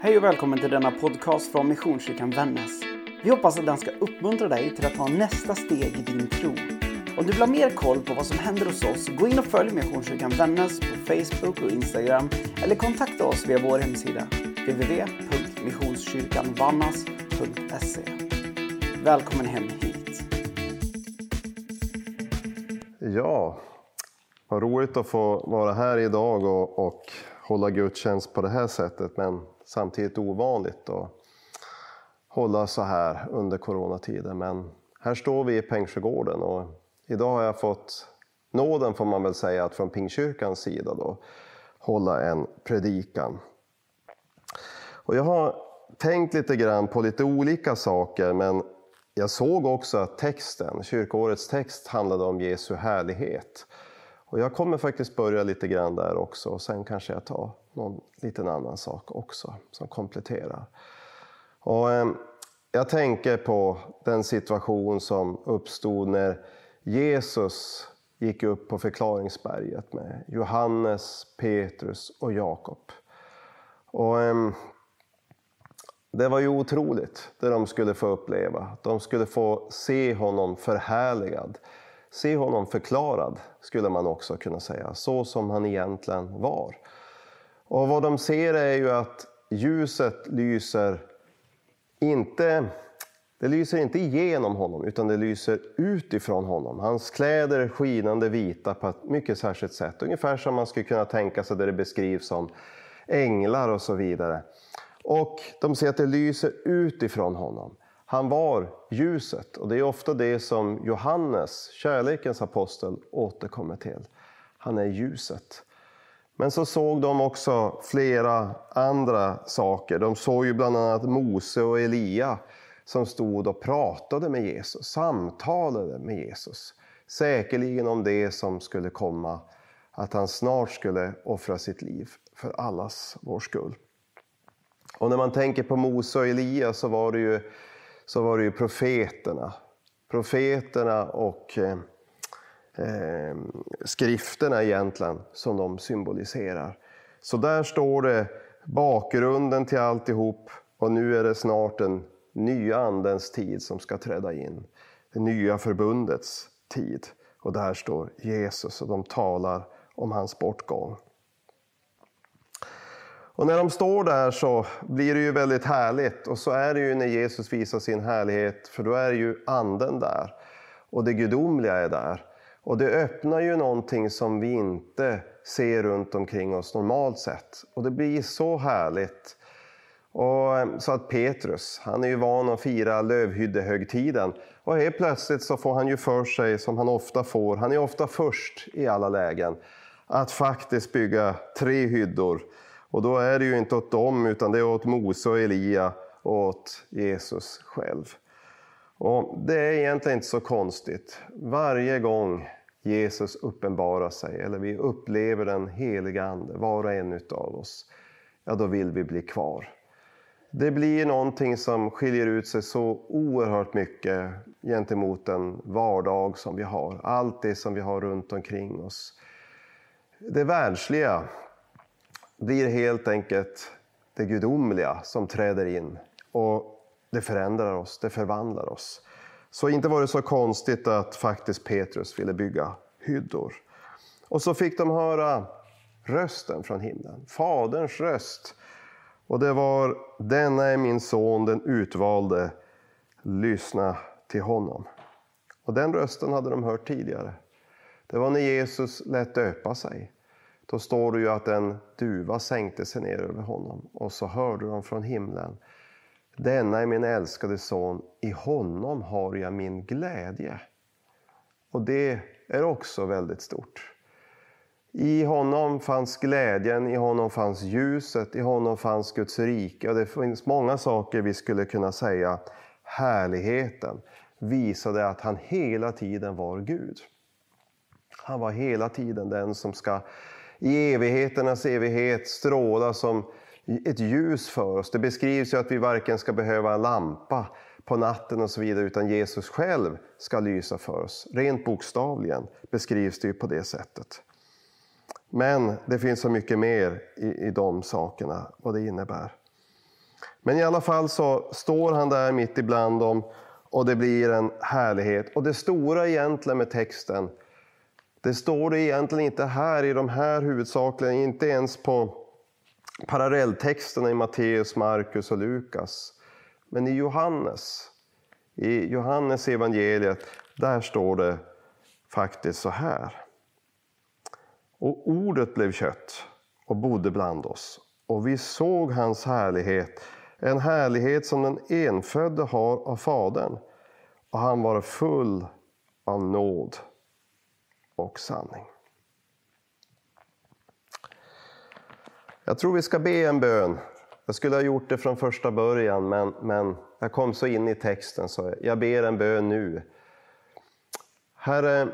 Hej och välkommen till denna podcast från Missionskyrkan Vännäs. Vi hoppas att den ska uppmuntra dig till att ta nästa steg i din tro. Om du vill ha mer koll på vad som händer hos oss, gå in och följ Missionskyrkan Vännäs på Facebook och Instagram eller kontakta oss via vår hemsida www.missionskyrkanvannas.se. Välkommen hem hit. Ja, vad roligt att få vara här idag och, och hålla gudstjänst på det här sättet, men samtidigt ovanligt att hålla så här under coronatiden. Men här står vi i Pengsjögården och idag har jag fått nåden, får man väl säga, att från Pingstkyrkans sida då, hålla en predikan. Och jag har tänkt lite grann på lite olika saker, men jag såg också att texten, kyrkårets text handlade om Jesu härlighet. Och jag kommer faktiskt börja lite grann där också och sen kanske jag tar någon liten annan sak också som kompletterar. Och, eh, jag tänker på den situation som uppstod när Jesus gick upp på förklaringsberget med Johannes, Petrus och Jakob. Och, eh, det var ju otroligt det de skulle få uppleva. De skulle få se honom förhärligad. Se honom förklarad, skulle man också kunna säga. Så som han egentligen var. Och vad de ser är ju att ljuset lyser inte det lyser inte igenom honom, utan det lyser utifrån honom. Hans kläder är skinande vita på ett mycket särskilt sätt. Ungefär som man skulle kunna tänka sig där det beskrivs som änglar och så vidare. Och de ser att det lyser utifrån honom. Han var ljuset och det är ofta det som Johannes, kärlekens apostel, återkommer till. Han är ljuset. Men så såg de också flera andra saker. De såg ju bland annat Mose och Elia som stod och pratade med Jesus, samtalade med Jesus. Säkerligen om det som skulle komma, att han snart skulle offra sitt liv för allas vår skull. Och när man tänker på Mose och Elia så var det ju, så var det ju profeterna. Profeterna och eh, eh, skrifterna egentligen som de symboliserar. Så där står det bakgrunden till alltihop och nu är det snart den nya andens tid som ska träda in. Det nya förbundets tid. Och där står Jesus och de talar om hans bortgång. Och när de står där så blir det ju väldigt härligt. Och så är det ju när Jesus visar sin härlighet, för då är ju anden där. Och det gudomliga är där. Och det öppnar ju någonting som vi inte ser runt omkring oss normalt sett. Och det blir så härligt. Och eh, så att Petrus, han är ju van att fira lövhyddehögtiden. Och helt plötsligt så får han ju för sig, som han ofta får, han är ofta först i alla lägen, att faktiskt bygga tre hyddor. Och då är det ju inte åt dem, utan det är åt Mose och Elia och åt Jesus själv. Och Det är egentligen inte så konstigt. Varje gång Jesus uppenbarar sig, eller vi upplever den heliga Ande, var och en av oss, ja då vill vi bli kvar. Det blir någonting som skiljer ut sig så oerhört mycket gentemot den vardag som vi har. Allt det som vi har runt omkring oss. Det världsliga blir helt enkelt det gudomliga som träder in. Och det förändrar oss, det förvandlar oss. Så inte var det så konstigt att faktiskt Petrus ville bygga hyddor. Och så fick de höra rösten från himlen, Faderns röst. Och det var, denna är min son, den utvalde, lyssna till honom. Och den rösten hade de hört tidigare. Det var när Jesus lät döpa sig. Då står det ju att en duva sänkte sig ner över honom och så hörde de från himlen. Denna är min älskade son, i honom har jag min glädje. Och det är också väldigt stort. I honom fanns glädjen, i honom fanns ljuset, i honom fanns Guds rike. Och det finns många saker vi skulle kunna säga. Härligheten visade att han hela tiden var Gud. Han var hela tiden den som ska i evigheternas evighet stråla som ett ljus för oss. Det beskrivs ju att vi varken ska behöva en lampa på natten och så vidare, utan Jesus själv ska lysa för oss. Rent bokstavligen beskrivs det ju på det sättet. Men det finns så mycket mer i, i de sakerna, vad det innebär. Men i alla fall så står han där mitt ibland dem och det blir en härlighet. Och det stora egentligen med texten, det står det egentligen inte här i de här huvudsakligen, inte ens på parallelltexterna i Matteus, Markus och Lukas. Men i Johannes, i Johannes evangeliet, där står det faktiskt så här. Och ordet blev kött och bodde bland oss och vi såg hans härlighet, en härlighet som den enfödde har av Fadern. Och han var full av nåd och sanning. Jag tror vi ska be en bön. Jag skulle ha gjort det från första början, men, men jag kom så in i texten så jag ber en bön nu. Herre,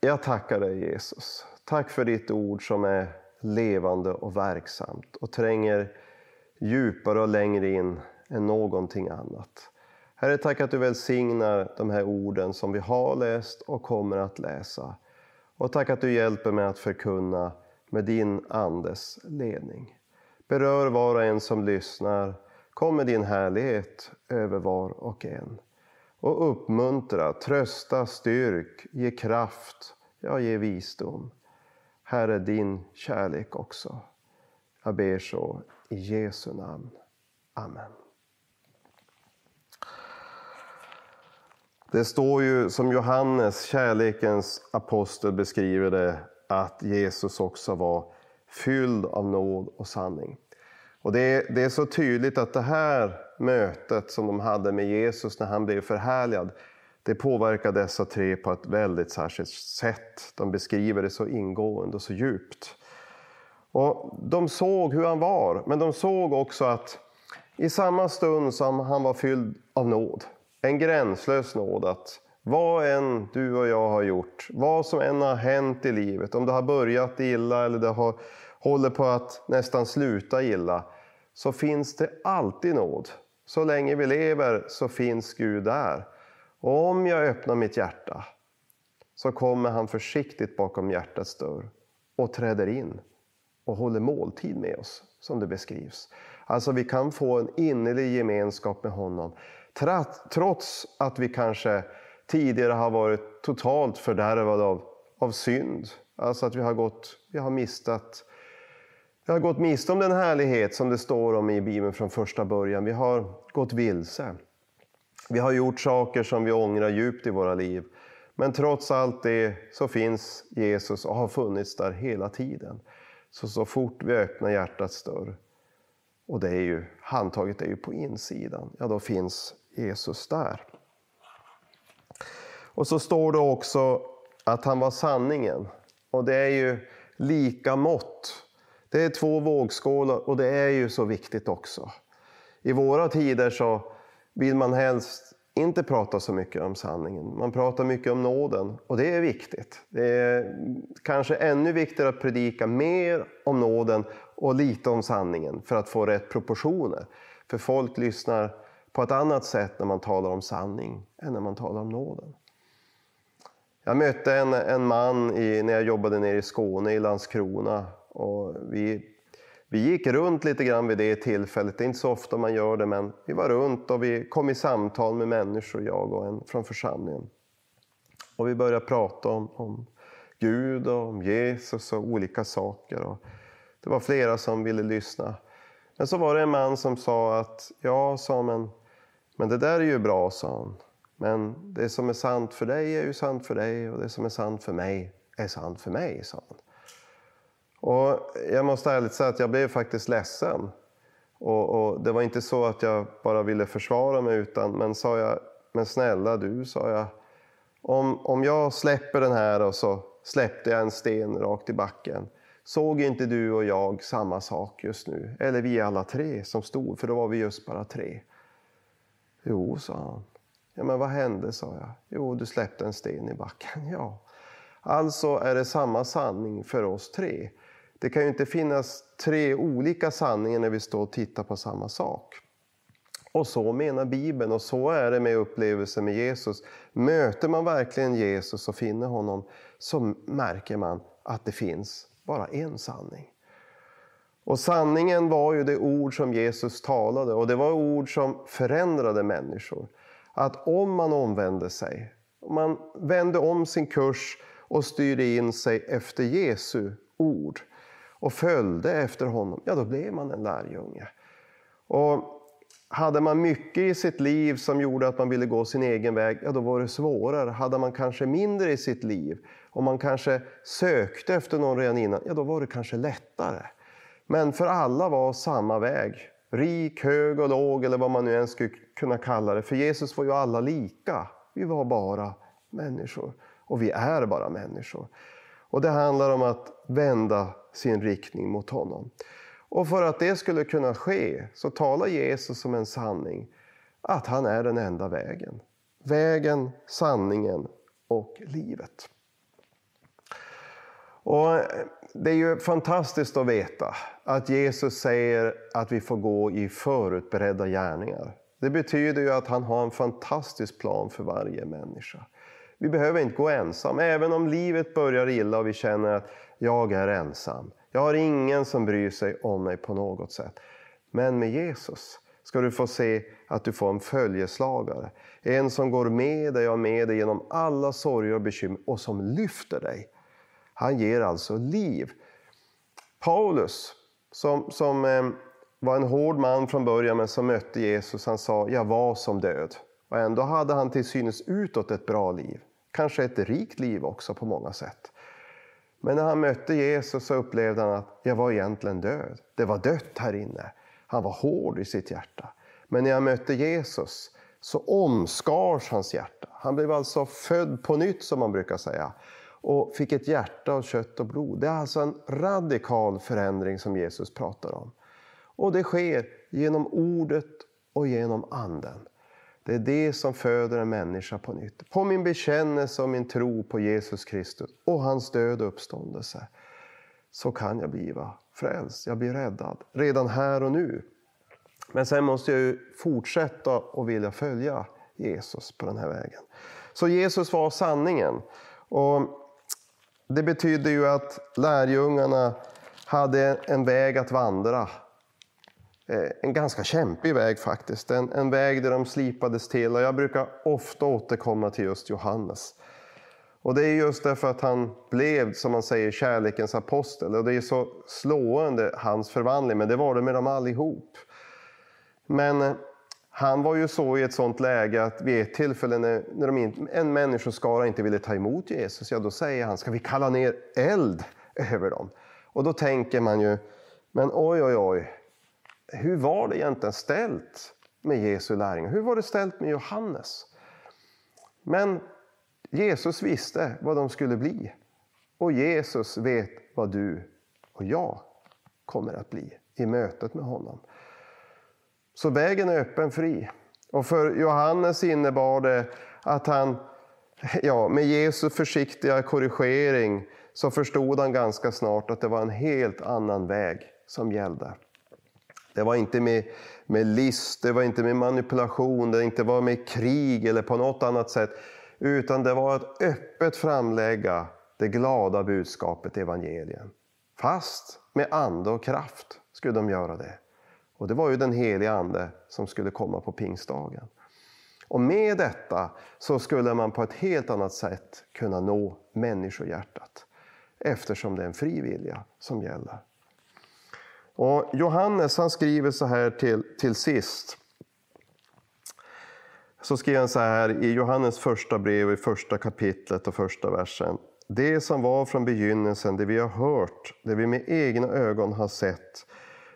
jag tackar dig Jesus. Tack för ditt ord som är levande och verksamt och tränger djupare och längre in än någonting annat. Herre, tack att du välsignar de här orden som vi har läst och kommer att läsa. Och tack att du hjälper mig att förkunna med din Andes ledning. Berör var och en som lyssnar. Kom med din härlighet över var och en. Och uppmuntra, trösta, styrk, ge kraft, ja, ge visdom. Herre, din kärlek också. Jag ber så i Jesu namn. Amen. Det står ju som Johannes, kärlekens apostel, beskriver det att Jesus också var fylld av nåd och sanning. Och det är, det är så tydligt att det här mötet som de hade med Jesus när han blev förhärligad, det påverkar dessa tre på ett väldigt särskilt sätt. De beskriver det så ingående och så djupt. Och de såg hur han var, men de såg också att i samma stund som han var fylld av nåd, en gränslös nåd, att vad än du och jag har gjort, vad som än har hänt i livet, om det har börjat illa eller det har, håller på att nästan sluta illa, så finns det alltid nåd. Så länge vi lever så finns Gud där. Och om jag öppnar mitt hjärta så kommer han försiktigt bakom hjärtats dörr och träder in och håller måltid med oss, som det beskrivs. Alltså vi kan få en innerlig gemenskap med honom, trots att vi kanske tidigare har varit totalt fördärvade av, av synd. Alltså att vi har gått, vi har mistat vi har gått miste om den härlighet som det står om i Bibeln från första början. Vi har gått vilse. Vi har gjort saker som vi ångrar djupt i våra liv. Men trots allt det så finns Jesus och har funnits där hela tiden. Så så fort vi öppnar hjärtats dörr, och det är ju, handtaget är ju på insidan, ja då finns Jesus där. Och så står det också att han var sanningen. Och det är ju lika mått. Det är två vågskålar och det är ju så viktigt också. I våra tider så vill man helst inte prata så mycket om sanningen. Man pratar mycket om nåden och det är viktigt. Det är kanske ännu viktigare att predika mer om nåden och lite om sanningen för att få rätt proportioner. För folk lyssnar på ett annat sätt när man talar om sanning än när man talar om nåden. Jag mötte en, en man i, när jag jobbade nere i Skåne, i Landskrona. Och vi vi gick runt lite grann vid det tillfället, det är inte så ofta man gör det, men vi var runt och vi kom i samtal med människor, jag och en från församlingen. Och vi började prata om, om Gud och om Jesus och olika saker. Och det var flera som ville lyssna. Men så var det en man som sa att, ja, sa men, men det där är ju bra, sa han. Men det som är sant för dig är ju sant för dig och det som är sant för mig är sant för mig, sa han. Och jag måste ärligt säga att jag blev faktiskt ledsen. Och, och, det var inte så att jag bara ville försvara mig utan men sa jag, men snälla du, sa jag. Om, om jag släpper den här och så släppte jag en sten rakt i backen. Såg inte du och jag samma sak just nu? Eller vi alla tre som stod, för då var vi just bara tre. Jo, sa han. Ja, men vad hände, sa jag. Jo, du släppte en sten i backen. Ja. Alltså är det samma sanning för oss tre. Det kan ju inte finnas tre olika sanningar när vi står och tittar på samma sak. Och så menar Bibeln och så är det med upplevelsen med Jesus. Möter man verkligen Jesus och finner honom så märker man att det finns bara en sanning. Och sanningen var ju det ord som Jesus talade och det var ord som förändrade människor. Att om man omvände sig, om man vände om sin kurs och styrde in sig efter Jesu ord och följde efter honom, ja då blev man en lärjunge. Och hade man mycket i sitt liv som gjorde att man ville gå sin egen väg, ja då var det svårare. Hade man kanske mindre i sitt liv, och man kanske sökte efter någon redan innan, ja då var det kanske lättare. Men för alla var samma väg. Rik, hög och låg eller vad man nu ens skulle kunna kalla det. För Jesus var ju alla lika. Vi var bara människor. Och vi är bara människor. Och det handlar om att vända sin riktning mot honom. Och för att det skulle kunna ske så talar Jesus som en sanning. Att han är den enda vägen. Vägen, sanningen och livet. Och det är ju fantastiskt att veta att Jesus säger att vi får gå i förutberedda gärningar. Det betyder ju att han har en fantastisk plan för varje människa. Vi behöver inte gå ensam, även om livet börjar illa och vi känner att jag är ensam. Jag har ingen som bryr sig om mig på något sätt. Men med Jesus ska du få se att du får en följeslagare. En som går med dig och med dig genom alla sorger och bekymmer och som lyfter dig. Han ger alltså liv. Paulus, som, som eh, var en hård man från början men som mötte Jesus, han sa jag var som död. Och ändå hade han till synes utåt ett bra liv. Kanske ett rikt liv också på många sätt. Men när han mötte Jesus så upplevde han att jag var egentligen död. Det var dött här inne. Han var hård i sitt hjärta. Men när jag mötte Jesus så omskars hans hjärta. Han blev alltså född på nytt som man brukar säga och fick ett hjärta av kött och blod. Det är alltså en radikal förändring som Jesus pratar om. Och det sker genom ordet och genom anden. Det är det som föder en människa på nytt. På min bekännelse och min tro på Jesus Kristus och hans död och uppståndelse så kan jag bliva frälst. Jag blir räddad redan här och nu. Men sen måste jag ju fortsätta och vilja följa Jesus på den här vägen. Så Jesus var sanningen. Och det betyder ju att lärjungarna hade en väg att vandra. Eh, en ganska kämpig väg faktiskt. En, en väg där de slipades till. Och jag brukar ofta återkomma till just Johannes. Och det är just därför att han blev, som man säger, kärlekens apostel. Och det är så slående, hans förvandling. Men det var det med dem allihop. Men eh, han var ju så i ett sånt läge att vid ett tillfälle när, när de in, en människoskara inte ville ta emot Jesus, ja då säger han, ska vi kalla ner eld över dem? Och då tänker man ju, men oj oj oj, hur var det egentligen ställt med Jesu lärjungar? Hur var det ställt med Johannes? Men Jesus visste vad de skulle bli. Och Jesus vet vad du och jag kommer att bli i mötet med honom. Så vägen är öppen fri. Och för Johannes innebar det att han, ja, med Jesu försiktiga korrigering, så förstod han ganska snart att det var en helt annan väg som gällde. Det var inte med, med list, det var inte med manipulation, det inte var med krig eller på något annat sätt. Utan det var att öppet framlägga det glada budskapet, evangelien. Fast med ande och kraft skulle de göra det. Och det var ju den heliga Ande som skulle komma på pingstdagen. Och med detta så skulle man på ett helt annat sätt kunna nå människohjärtat. Eftersom det är en fri vilja som gäller. Och Johannes han skriver så här till, till sist. Så skriver han så här i Johannes första brev i första kapitlet och första versen. Det som var från begynnelsen, det vi har hört, det vi med egna ögon har sett,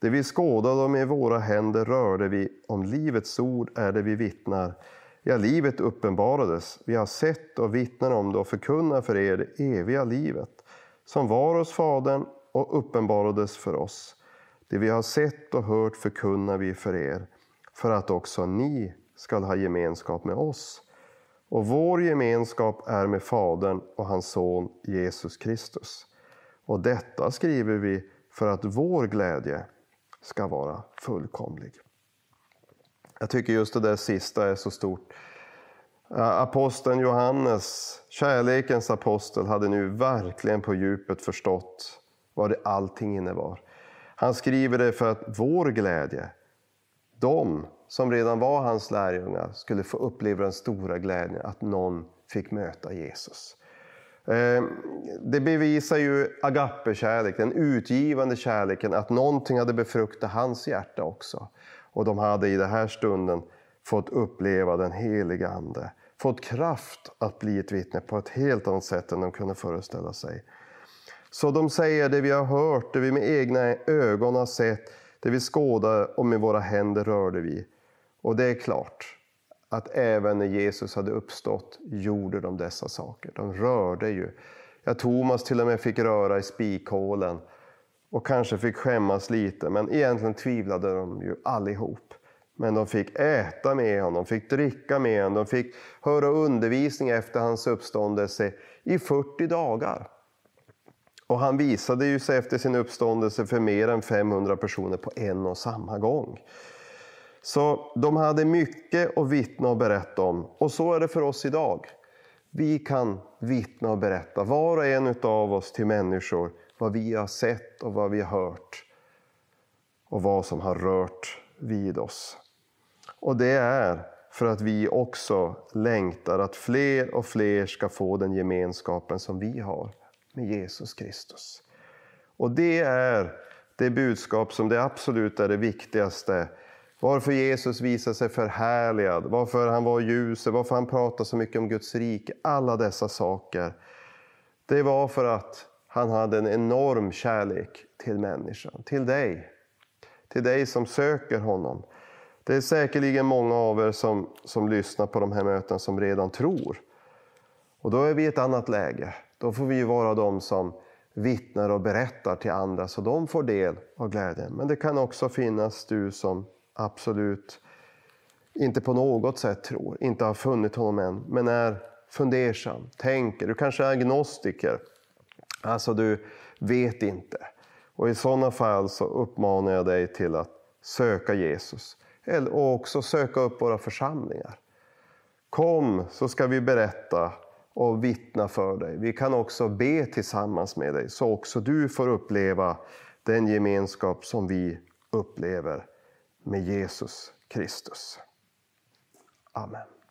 det vi skådade och med våra händer rörde vi, om livets ord är det vi vittnar. Ja, livet uppenbarades. Vi har sett och vittnar om det och förkunnar för er det eviga livet, som var hos Fadern och uppenbarades för oss. Det vi har sett och hört förkunnar vi för er, för att också ni skall ha gemenskap med oss. Och vår gemenskap är med Fadern och hans son Jesus Kristus. Och detta skriver vi för att vår glädje ska vara fullkomlig. Jag tycker just det där sista är så stort. Aposteln Johannes, kärlekens apostel, hade nu verkligen på djupet förstått vad det allting innebar. Han skriver det för att vår glädje, de som redan var hans lärjungar, skulle få uppleva den stora glädjen att någon fick möta Jesus. Ehm, det bevisar ju agape-kärlek, den utgivande kärleken, att någonting hade befruktat hans hjärta också. Och de hade i den här stunden fått uppleva den heliga Ande. Fått kraft att bli ett vittne på ett helt annat sätt än de kunde föreställa sig. Så de säger det vi har hört, det vi med egna ögon har sett, det vi skådade och med våra händer rörde vi. Och det är klart att även när Jesus hade uppstått gjorde de dessa saker. De rörde ju. Ja, Thomas till och med fick röra i spikhålen och kanske fick skämmas lite, men egentligen tvivlade de ju allihop. Men de fick äta med honom, de fick dricka med honom, de fick höra undervisning efter hans uppståndelse i 40 dagar. Och han visade ju sig efter sin uppståndelse för mer än 500 personer på en och samma gång. Så de hade mycket att vittna och berätta om. Och så är det för oss idag. Vi kan vittna och berätta, var och en av oss till människor, vad vi har sett och vad vi har hört. Och vad som har rört vid oss. Och det är för att vi också längtar att fler och fler ska få den gemenskapen som vi har med Jesus Kristus. Och det är det budskap som det absolut är det viktigaste. Varför Jesus visar sig förhärligad, varför han var ljuset, varför han pratade så mycket om Guds rike. Alla dessa saker. Det var för att han hade en enorm kärlek till människan, till dig. Till dig som söker honom. Det är säkerligen många av er som, som lyssnar på de här mötena som redan tror. Och då är vi i ett annat läge. Då får vi vara de som vittnar och berättar till andra så de får del av glädjen. Men det kan också finnas du som absolut inte på något sätt tror, inte har funnit honom än, men är fundersam, tänker. Du kanske är agnostiker, alltså du vet inte. Och i sådana fall så uppmanar jag dig till att söka Jesus och också söka upp våra församlingar. Kom så ska vi berätta och vittna för dig. Vi kan också be tillsammans med dig så också du får uppleva den gemenskap som vi upplever med Jesus Kristus. Amen.